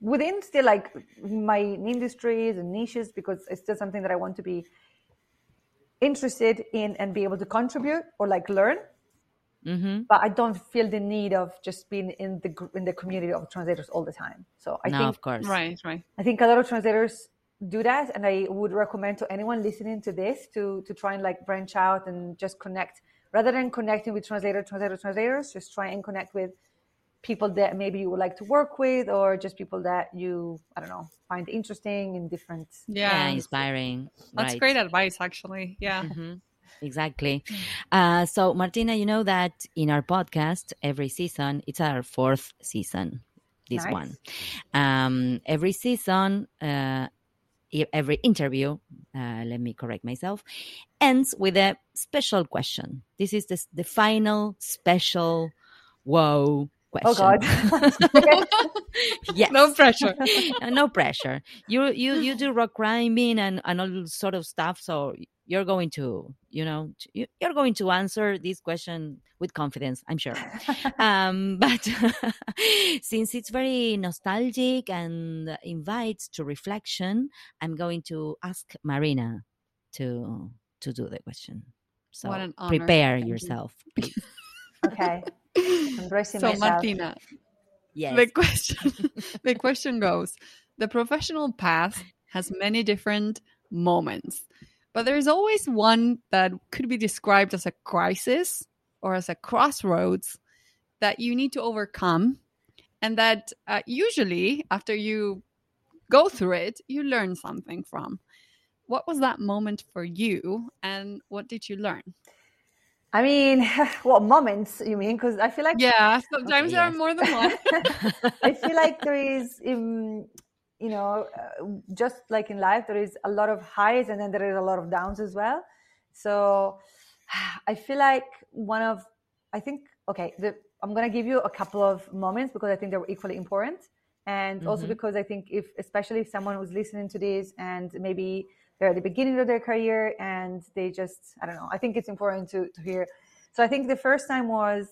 Speaker 3: within still like my industries and niches because it's still something that I want to be interested in and be able to contribute or like learn.
Speaker 2: hmm
Speaker 3: But I don't feel the need of just being in the in the community of translators all the time. So I
Speaker 2: no
Speaker 3: think
Speaker 2: of course
Speaker 1: right. Right.
Speaker 3: I think a lot of translators do that, and I would recommend to anyone listening to this to to try and like branch out and just connect rather than connecting with translator, translator, translators. Just try and connect with people that maybe you would like to work with, or just people that you I don't know find interesting in different.
Speaker 2: yeah,
Speaker 1: Yeah.
Speaker 2: inspiring
Speaker 1: That's
Speaker 2: right.
Speaker 1: great advice, actually. Yeah.
Speaker 2: Mhm. Exactly. Uh, so, Martina, you know that in our podcast, every season, it's our fourth season, this
Speaker 3: Nice.
Speaker 2: one. Um, every season, uh, every interview, uh, let me correct myself, ends with a special question. This is the, the final special whoa
Speaker 3: Oh. God!
Speaker 2: yes.
Speaker 1: No pressure.
Speaker 2: Uh, no pressure. You you you do rock climbing and and all sort of stuff. So you're going to you know t- you- you're going to answer this question with confidence. I'm sure. um, but since it's very nostalgic and invites to reflection, I'm going to ask Marina to to do the question. So
Speaker 1: What an honor.
Speaker 2: prepare
Speaker 1: Thank
Speaker 2: yourself, please.
Speaker 3: okay, I'm bracing
Speaker 1: so. Martina,
Speaker 2: Yes.
Speaker 1: the question the question goes the professional path has many different moments but there's always one that could be described as a crisis or as a crossroads that you need to overcome and that uh, usually after you go through it, you learn something from. What was that moment for you, and what did you learn?
Speaker 3: I mean, what moments you mean? Because I feel like
Speaker 1: yeah, sometimes okay, there yes. are more than one.
Speaker 3: I feel like there is, um, you know, uh, just like in life, there is a lot of highs and then there is a lot of downs as well. So I feel like one of, I think, okay, the, I'm gonna give you a couple of moments because I think they're equally important, and mm-hmm. also because I think if, especially if someone was listening to this and maybe they're at the beginning of their career and they just i don't know i think it's important to, to hear. So i think the first time was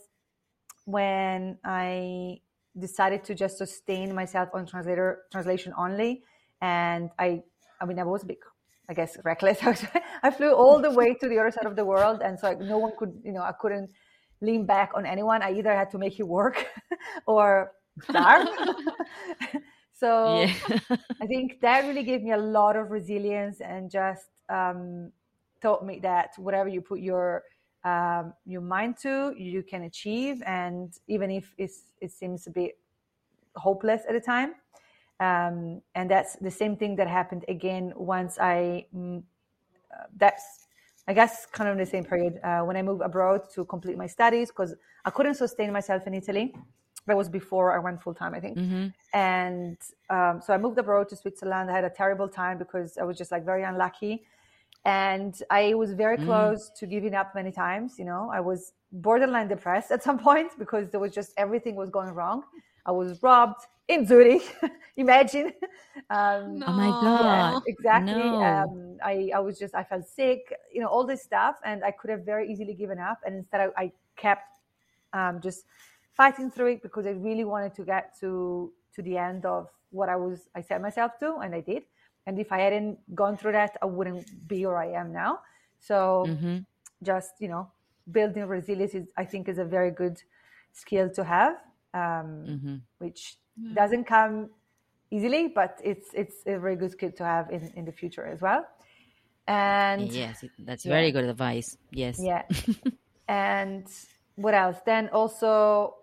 Speaker 3: when i decided to just sustain myself on translator translation only. And i i mean i was a bit i guess reckless. I flew all the way to the other side of the world and so like, no one could you know i couldn't lean back on anyone. I either had to make it work or starve so yeah. I think that really gave me a lot of resilience and just um, taught me that whatever you put your um, your mind to, you can achieve. And even if it seems a bit hopeless at the time, um, and that's the same thing that happened again once I. Mm, uh, that's I guess kind of in the same period uh, when I moved abroad to complete my studies because I couldn't sustain myself in Italy that was before I went full time, I think. Mm-hmm. And um, so I moved abroad to Switzerland. I had a terrible time because I was just like very unlucky. And I was very mm. close mm. to giving up many times. You know, I was borderline depressed at some point because there was just everything was going wrong. I was robbed in Zurich. Imagine.
Speaker 2: Um, no. Oh my god!
Speaker 3: Yeah, exactly. No. Um, I I was just I felt sick. You know all this stuff, and I could have very easily given up. And instead, I, I kept um, just fighting through it because I really wanted to get to to the end of what I was I set myself to, and I did. And if I hadn't gone through that, I wouldn't be where I am now. So mm-hmm. just you know, building resilience is I think is a very good skill to have, um, mm-hmm. which yeah. doesn't come easily, but it's it's a very good skill to have in in the future as well. And
Speaker 2: yes, that's yeah. very good advice. Yes.
Speaker 3: Yeah. and what else? Then also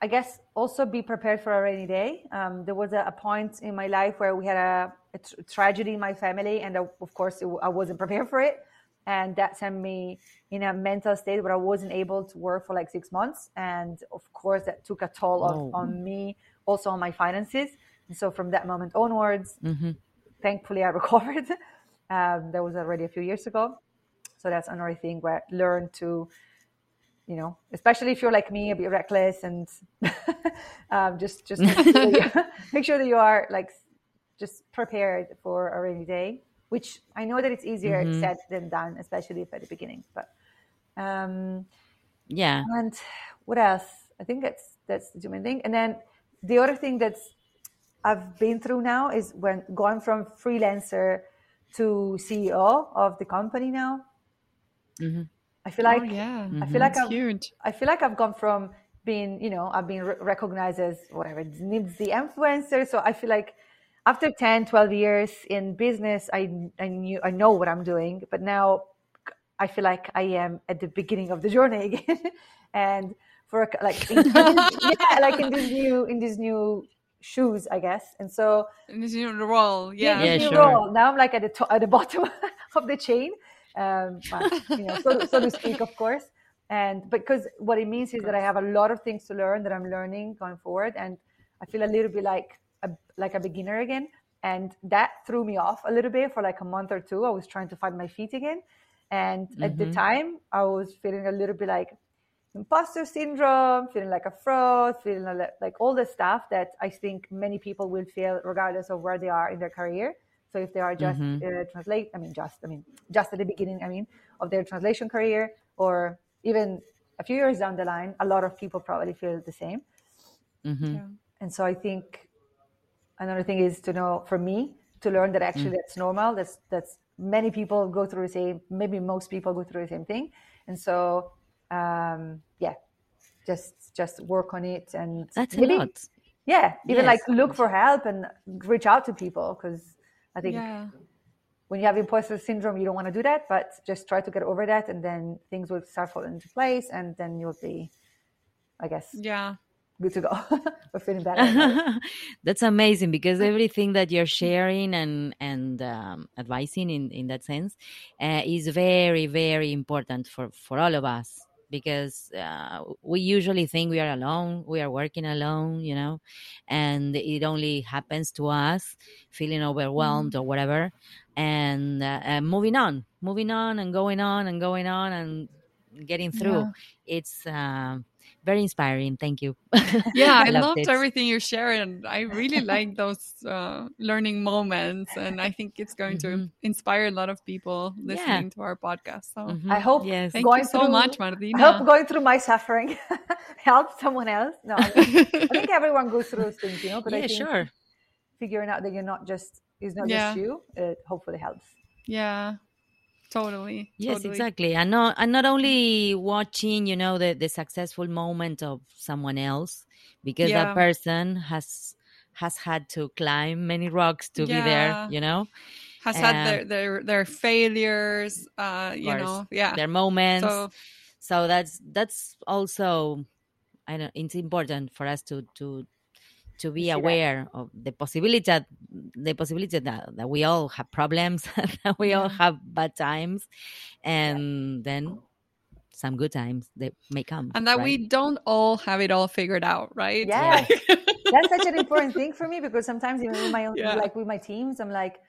Speaker 3: I guess also be prepared for a rainy day. Um, there was a, a, point in my life where we had a, a t- tragedy in my family, and uh, of course, it, I wasn't prepared for it. And that sent me in a mental state where I wasn't able to work for like six months. And of course, that took a toll on, on me, also on my finances. And so from that moment onwards, mm-hmm. thankfully, I recovered. Um, that was already a few years ago. So that's another thing where I learned to you know, especially if you're like me, a bit reckless and um, just just make sure, you, make sure, that you are like just prepared for a rainy day. Which I know that it's easier mm-hmm. said than done, especially if at the beginning. But um,
Speaker 2: yeah.
Speaker 3: And what else? I think that's that's the main thing. And then the other thing that's I've been through now is when going from freelancer to CEO of the company now. Mm-hmm. I feel oh, like oh, yeah, I feel mm-hmm. like I've, huge. I feel like I've gone from being, you know, I've been re- recognized as whatever needs the influencer. So I feel like after 10, 12 years in business, I I knew I know what I'm doing, but now I feel like I am at the beginning of the journey again. and for like in, yeah, like in this new in these new shoes, I guess. And so
Speaker 1: in this new role, yeah,
Speaker 2: yeah, yeah sure. Role.
Speaker 3: Now I'm like at the to- at the bottom of the chain, um, but, you know, so, so to speak, of course. And because what it means is that I have a lot of things to learn that I'm learning going forward, and I feel a little bit like a, like a beginner again. And that threw me off a little bit for like a month or two. I was trying to find my feet again, and mm-hmm. at the mm-hmm. time, I was feeling a little bit like imposter syndrome, feeling like a fraud, feeling like all the stuff that I think many people will feel regardless of where they are in their career. So if they are just mm-hmm. uh, translate, I mean, just, I mean, just at the beginning, I mean, of their translation career, or even a few years down the line, a lot of people probably feel the same. Mm-hmm. Yeah. And so I think another thing is to know, for me, to learn that actually mm. that's normal. That's that's many people go through the same. Maybe most people go through the same thing. And so, um, yeah, just just work on it and
Speaker 2: that's maybe, a lot.
Speaker 3: Yeah, even yes. like look for help and reach out to people because I think yeah. when you have imposter syndrome, you don't want to do that, but just try to get over that, and then things will start falling into place, and then you'll be, I guess,
Speaker 1: yeah,
Speaker 3: good to go. We're feeling better.
Speaker 2: That's amazing because everything that you're sharing and and um, advising in in that sense uh, is very very important for for all of us because uh, we usually think we are alone, we are working alone, you know, and it only happens to us feeling overwhelmed
Speaker 1: Mm.
Speaker 2: or whatever, and uh, uh, moving on, moving on, and going on and going on and getting through.
Speaker 1: Yeah.
Speaker 2: It's uh, very inspiring. Thank you.
Speaker 1: yeah i,
Speaker 2: loved
Speaker 1: loved
Speaker 2: it.
Speaker 1: everything you shared and i really like those uh, learning moments and i think it's going to
Speaker 2: Mhm.
Speaker 1: inspire a lot of people
Speaker 2: Yeah.
Speaker 1: listening to our podcast so
Speaker 2: Mhm.
Speaker 3: I hope
Speaker 2: Yes.
Speaker 1: thank
Speaker 3: Going
Speaker 1: you so
Speaker 3: through-
Speaker 1: much
Speaker 3: I
Speaker 1: martina
Speaker 3: hope going through my suffering helps someone else. No, I, I think everyone goes through those things, you know. But I
Speaker 2: yeah,
Speaker 3: think
Speaker 2: sure.
Speaker 3: figuring out that you're not just is not
Speaker 1: Yeah.
Speaker 3: just you, it hopefully helps.
Speaker 1: yeah totally
Speaker 2: Yes,
Speaker 1: totally.
Speaker 2: exactly. And not and not only watching, you know, the, the successful moment of someone else, because
Speaker 1: Yeah.
Speaker 2: that person has has had to climb many rocks to be there, you know,
Speaker 1: has had
Speaker 2: Um,
Speaker 1: their their their failures uh you
Speaker 2: course.
Speaker 1: know yeah
Speaker 2: their moments.
Speaker 1: so
Speaker 2: so that's that's also I know it's important for us to to to be
Speaker 3: see that.
Speaker 2: aware of the possibility that the possibility that, that we all have problems that we all have bad times and then some good times they may come
Speaker 1: and that
Speaker 2: right?
Speaker 1: we don't all have it all figured out right
Speaker 3: Yes.
Speaker 1: Like-
Speaker 3: That's such an important thing for me because sometimes even with my own,
Speaker 1: Yeah.
Speaker 3: like with my teams, I'm like,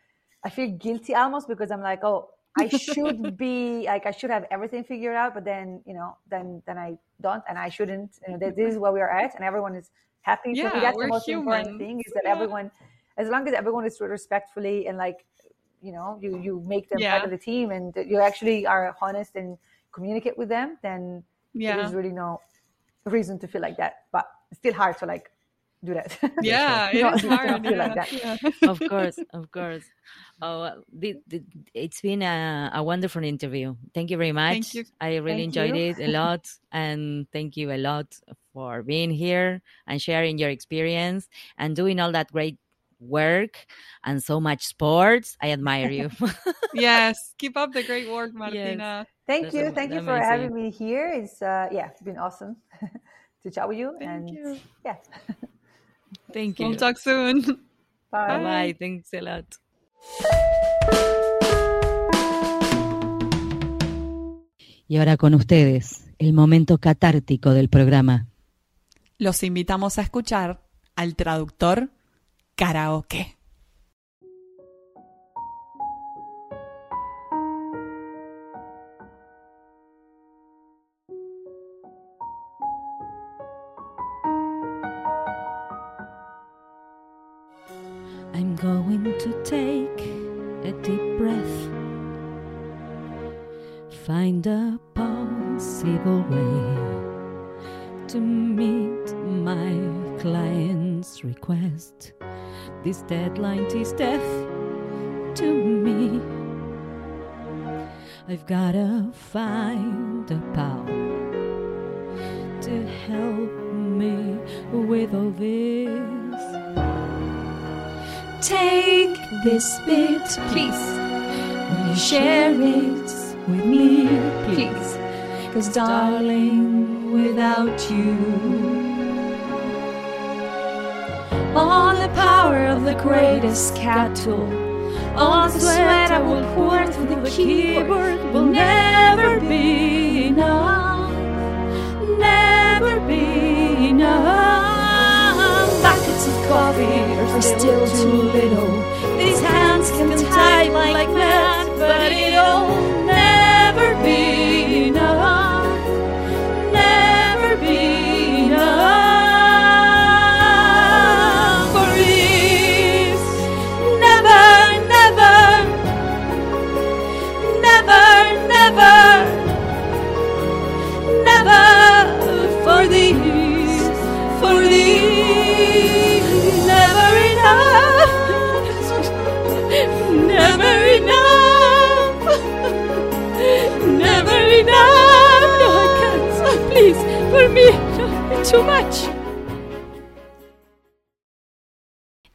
Speaker 3: I feel guilty almost because I'm like, oh, I should be like, I should have everything figured out, but then you know, then then I don't, and I shouldn't. You know, this is where we are at, and everyone is happy.
Speaker 1: Yeah,
Speaker 3: me, that's
Speaker 1: we're
Speaker 3: the most important
Speaker 1: human.
Speaker 3: thing is that
Speaker 1: Yeah.
Speaker 3: everyone, as long as everyone is treated respectfully and like, you know, you you make them
Speaker 1: Yeah.
Speaker 3: part of the team, and you actually are honest and communicate with them, then
Speaker 1: yeah
Speaker 3: there's really no reason to feel like that. But it's still hard to like do that.
Speaker 1: yeah
Speaker 3: You
Speaker 1: it
Speaker 3: don't-
Speaker 1: is
Speaker 3: you don't
Speaker 1: hard
Speaker 3: feel like
Speaker 1: yeah.
Speaker 3: that.
Speaker 1: yeah.
Speaker 2: of course of course oh the, the, it's been a, a wonderful interview thank you very much
Speaker 1: you.
Speaker 2: i really
Speaker 3: Thank
Speaker 2: enjoyed
Speaker 3: you.
Speaker 2: it a lot and thank you a lot for being here and sharing your experience and doing all that great work and so much sports i admire you
Speaker 1: yes keep up the great work martina
Speaker 3: Thank
Speaker 2: That's
Speaker 3: you.
Speaker 2: am-
Speaker 3: Thank you for
Speaker 2: amazing.
Speaker 3: having me here. It's uh, yeah, it's been awesome to chat with you.
Speaker 1: Thank
Speaker 3: and
Speaker 1: you.
Speaker 3: yeah,
Speaker 2: thank you
Speaker 1: we'll talk soon
Speaker 3: bye.
Speaker 2: bye bye thanks a lot
Speaker 4: Y ahora con ustedes, el momento catártico del programa.
Speaker 1: Los invitamos a escuchar al traductor karaoke
Speaker 4: Cause, darling, without you, all the power of the greatest CAT tool, all the sweat I will pour through the keyboard will never be enough. Never be enough. Buckets of coffee are still too little. These hands can type like that, but it'll never for me, too much.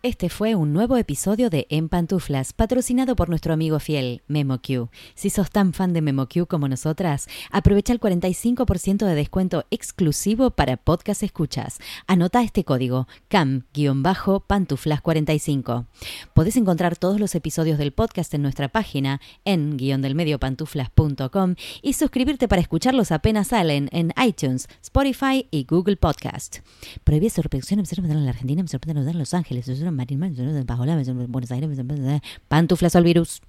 Speaker 2: Este fue un nuevo episodio de En Pantuflas, patrocinado por nuestro amigo fiel, MemoQ. Si sos tan fan de MemoQ como nosotras, aprovecha el 45% de descuento exclusivo para podcast escuchas. Anota este código, CAM-pantuflas45. Podés encontrar todos los episodios del podcast en nuestra página en guiondelmediopantuflas.com y suscribirte para escucharlos apenas salen en iTunes, Spotify y Google Podcast. Prohibí su reproducción en la Argentina, en Los Ángeles, Buenos Aires, pantuflas al virus.